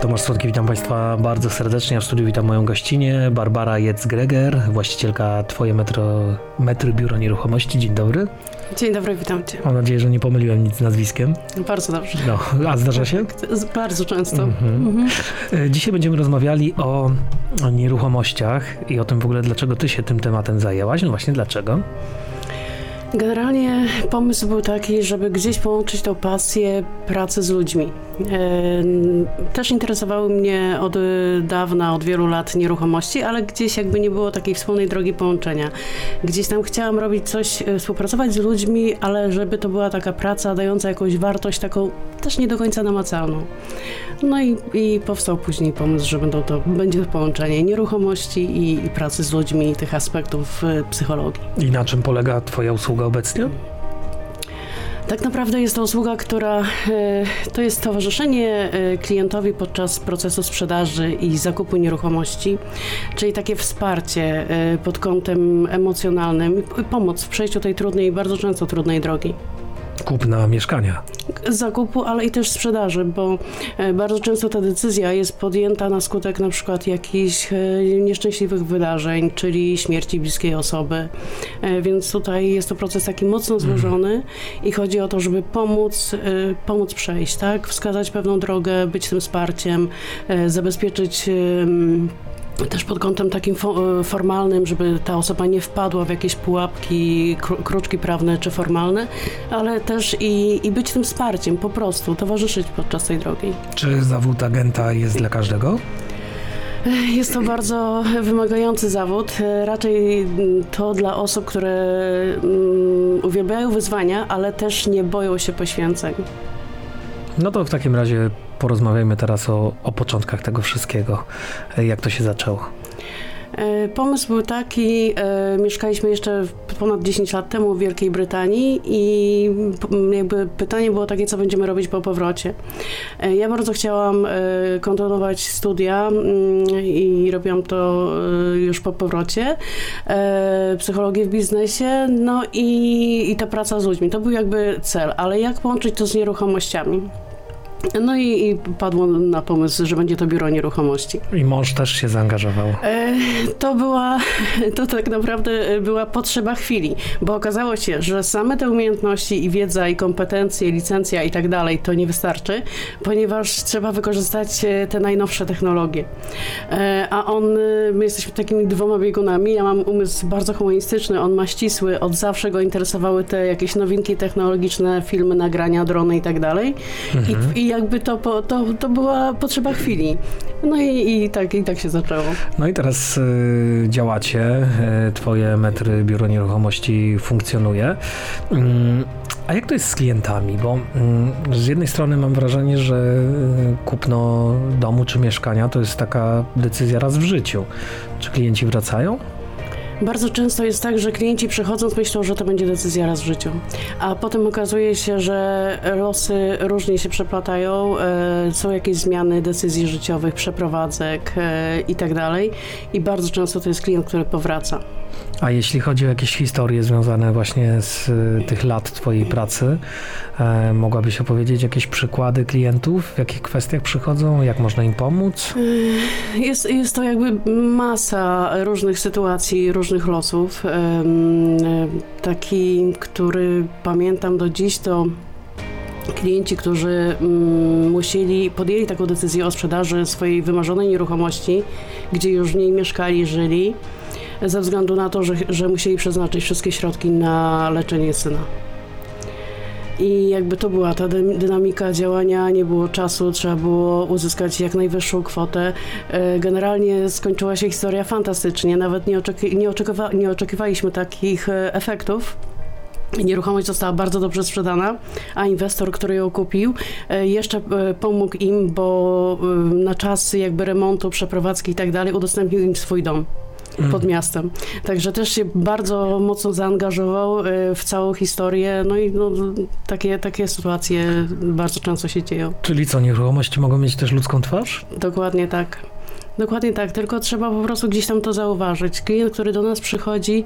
Tomasz Słodki, witam Państwa bardzo serdecznie. w studiu witam moją gościnę, Barbara Jec-Greger, właścicielka Twoje metro, metry Biuro Nieruchomości. Dzień dobry. Dzień dobry, witam Cię. Mam nadzieję, że nie pomyliłem nic z nazwiskiem. Bardzo dobrze. No, a zdarza się? Bardzo często. Mhm. Mhm. E, dzisiaj będziemy rozmawiali o, o nieruchomościach i o tym w ogóle, dlaczego Ty się tym tematem zajęłaś. No właśnie, dlaczego? Generalnie pomysł był taki, żeby gdzieś połączyć tą pasję pracy z ludźmi. E, też interesowały mnie od dawna, od wielu lat nieruchomości, ale gdzieś jakby nie było takiej wspólnej drogi połączenia. Gdzieś tam chciałam robić coś, e, współpracować z ludźmi, ale żeby to była taka praca dająca jakąś wartość taką też nie do końca namacalną. No i, i powstał później pomysł, że będą to, będzie to połączenie nieruchomości i, i pracy z ludźmi, tych aspektów e, psychologii. I na czym polega Twoja usługa obecnie? Tak naprawdę jest to usługa, która e, to jest towarzyszenie e, klientowi podczas procesu sprzedaży i zakupu nieruchomości, czyli takie wsparcie pod kątem emocjonalnym, pomoc w przejściu tej trudnej, bardzo często trudnej drogi kupna mieszkania. Zakupu, ale i też sprzedaży, bo e, bardzo często ta decyzja jest podjęta na skutek na przykład jakichś e, nieszczęśliwych wydarzeń, czyli śmierci bliskiej osoby. E, więc tutaj jest to proces taki mocno mhm. złożony i chodzi o to, żeby pomóc, pomóc przejść, tak? Wskazać pewną drogę, być tym wsparciem, zabezpieczyć też pod kątem takim e, formalnym, żeby ta osoba nie wpadła w jakieś pułapki, kruczki prawne czy formalne, ale też i, i być tym wsparciem, po prostu towarzyszyć podczas tej drogi. Czy zawód agenta jest dla każdego? Jest to bardzo wymagający zawód. Raczej to dla osób, które mm, uwielbiają wyzwania, ale też nie boją się poświęceń. No to w takim razie porozmawiajmy teraz o, o początkach tego wszystkiego. Jak to się zaczęło? E, pomysł był taki, e, mieszkaliśmy jeszcze ponad 10 lat temu w Wielkiej Brytanii i jakby pytanie było takie, co będziemy robić po powrocie. E, ja bardzo chciałam kontynuować studia mm, i robiłam to już po powrocie, psychologię w biznesie, no i, i ta praca z ludźmi. To był jakby cel, ale jak połączyć to z nieruchomościami? No i, i, padło na pomysł, że będzie to biuro nieruchomości. I mąż też się zaangażował. E, to była, to tak naprawdę była potrzeba chwili, bo okazało się, że same te umiejętności i wiedza i kompetencje, licencja i tak dalej to nie wystarczy, ponieważ trzeba wykorzystać e, te najnowsze technologie. E, a on, my jesteśmy takimi dwoma biegunami, ja mam umysł bardzo humanistyczny, on ma ścisły, od zawsze go interesowały te jakieś nowinki technologiczne, filmy, nagrania, drony i tak dalej. Mhm. I, i jakby to, to, to była potrzeba chwili. No i, i, tak, i tak się zaczęło. No i teraz y, działacie, y, twoje metry biuro nieruchomości funkcjonuje. Y, a jak to jest z klientami? Bo y, z jednej strony mam wrażenie, że y, kupno domu czy mieszkania to jest taka decyzja raz w życiu. Czy klienci wracają? Bardzo często jest tak, że klienci przychodząc myślą, że to będzie decyzja raz w życiu, a potem okazuje się, że losy różnie się przeplatają, e, są jakieś zmiany decyzji życiowych, przeprowadzek e, i tak dalej i bardzo często to jest klient, który powraca. A jeśli chodzi o jakieś historie związane właśnie z y, tych lat Twojej pracy, e, mogłabyś opowiedzieć jakieś przykłady klientów, w jakich kwestiach przychodzą, jak można im pomóc? Jest, jest to jakby masa różnych sytuacji, różnych losów. E, taki, który pamiętam do dziś, to klienci, którzy mm, musieli, podjęli taką decyzję o sprzedaży swojej wymarzonej nieruchomości, gdzie już w niej mieszkali, żyli ze względu na to, że, że musieli przeznaczyć wszystkie środki na leczenie syna. I jakby to była ta dynamika działania, nie było czasu, trzeba było uzyskać jak najwyższą kwotę. E, generalnie skończyła się historia fantastycznie, nawet nie, oczeki nie, oczekiwa nie oczekiwaliśmy takich e, efektów. Nieruchomość została bardzo dobrze sprzedana, a inwestor, który ją kupił, e, jeszcze pomógł im, bo na czas jakby remontu, przeprowadzki i tak dalej udostępnił im swój dom pod miastem. Także też się bardzo mocno zaangażował e, w całą historię, no i no, takie, takie sytuacje bardzo często się dzieją. Czyli co, nieruchomości mogą mieć też ludzką twarz? Dokładnie tak. Dokładnie tak, tylko trzeba po prostu gdzieś tam to zauważyć. Klient, który do nas przychodzi,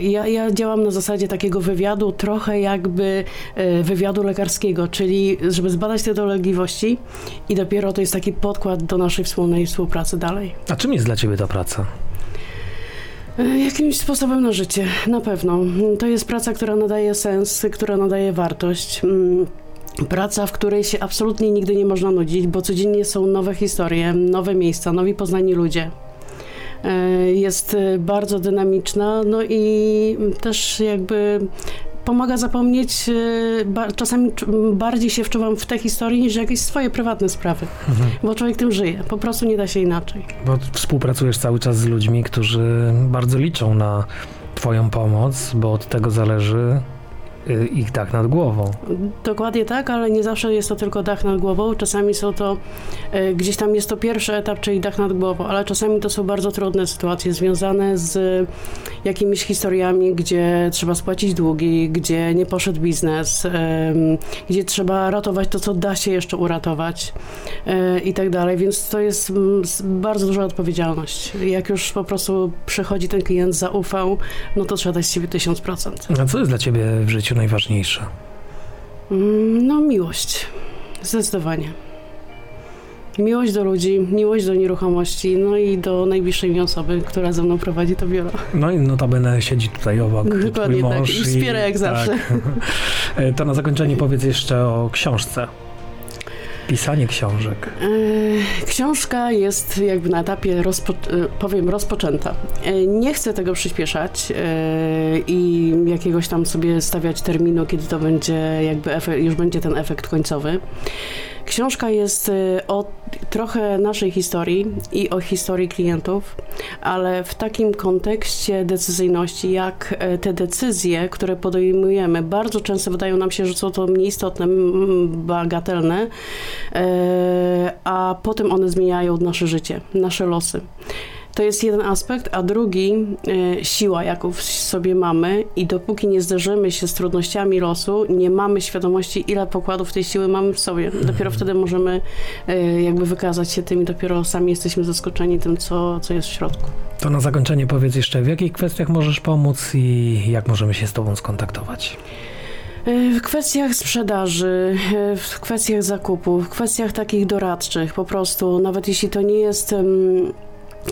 ja, ja działam na zasadzie takiego wywiadu, trochę jakby e, wywiadu lekarskiego, czyli żeby zbadać te dolegliwości i dopiero to jest taki podkład do naszej wspólnej współpracy dalej. A czym jest dla ciebie ta praca? E, Jakimś sposobem na życie, na pewno. To jest praca, która nadaje sens, która nadaje wartość. Praca, w której się absolutnie nigdy nie można nudzić, bo codziennie są nowe historie, nowe miejsca, nowi poznani ludzie. E, Jest e, bardzo dynamiczna, no i też jakby pomaga zapomnieć. e, Czasami bardziej się wczuwam w te historie niż jakieś swoje prywatne sprawy, bo człowiek tym żyje. Po prostu nie da się inaczej. Bo współpracujesz cały czas z ludźmi, którzy bardzo liczą na twoją pomoc, bo od tego zależy ich dach nad głową. Dokładnie tak, ale nie zawsze jest to tylko dach nad głową. Czasami są to, e, gdzieś tam jest to pierwszy etap, czyli dach nad głową, ale czasami to są bardzo trudne sytuacje związane z jakimiś historiami, gdzie trzeba spłacić długi, gdzie nie poszedł biznes, gdzie trzeba ratować to, co da się jeszcze uratować e, i tak dalej, więc to jest mm, bardzo duża odpowiedzialność. Jak już po prostu przychodzi ten klient, zaufał, no to trzeba dać z siebie 1000%. A co jest dla ciebie w życiu najważniejsze? Mm, No, miłość. Zdecydowanie. Miłość do ludzi, miłość do nieruchomości, no i do najbliższej mi osoby, która ze mną prowadzi to biuro. No i notabene siedzi tutaj obok Dokładnie tak. I wspiera jak zawsze. E, To na zakończenie powiedz jeszcze o książce. Pisanie książek. E, Książka jest jakby na etapie, rozpo, e, powiem, rozpoczęta. E, Nie chcę tego przyspieszać i jakiegoś tam sobie stawiać terminu, kiedy to będzie jakby efekt, już będzie ten efekt końcowy. Książka jest o trochę naszej historii i o historii klientów, ale w takim kontekście decyzyjności, jak te decyzje, które podejmujemy, bardzo często wydają nam się, że są to nieistotne, m, bagatelne, a potem one zmieniają nasze życie, nasze losy. To jest jeden aspekt, a drugi e, siła, jaką w sobie mamy i dopóki nie zderzymy się z trudnościami losu, nie mamy świadomości, ile pokładów tej siły mamy w sobie. Dopiero wtedy możemy e, jakby wykazać się tym i dopiero sami jesteśmy zaskoczeni tym, co, co jest w środku. To na zakończenie powiedz jeszcze, w jakich kwestiach możesz pomóc i jak możemy się z tobą skontaktować. E, W kwestiach sprzedaży, e, w kwestiach zakupu, w kwestiach takich doradczych, po prostu, nawet jeśli to nie jest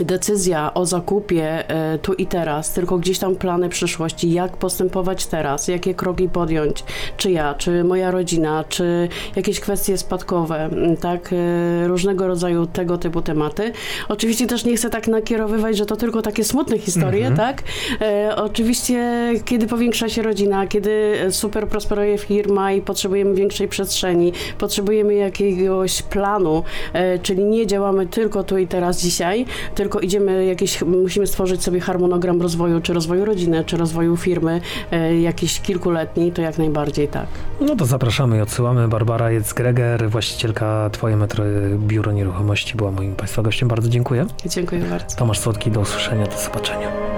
decyzja o zakupie e, tu i teraz, tylko gdzieś tam plany przyszłości, jak postępować teraz, jakie kroki podjąć, czy ja, czy moja rodzina, czy jakieś kwestie spadkowe, tak, e, różnego rodzaju tego typu tematy. Oczywiście też nie chcę tak nakierowywać, że to tylko takie smutne historie, Mhm. tak? E, oczywiście, kiedy powiększa się rodzina, kiedy super prosperuje firma i potrzebujemy większej przestrzeni, potrzebujemy jakiegoś planu, czyli nie działamy tylko tu i teraz dzisiaj, tylko idziemy jakieś, musimy stworzyć sobie harmonogram rozwoju, czy rozwoju rodziny, czy rozwoju firmy, e, jakiś kilkuletni, to jak najbardziej tak. No to zapraszamy i odsyłamy. Barbara Jec-Greger, właścicielka Twoje metry Biuro Nieruchomości była moim Państwa gościem. Bardzo dziękuję. Dziękuję bardzo. Tomasz Słodki, do usłyszenia, do zobaczenia.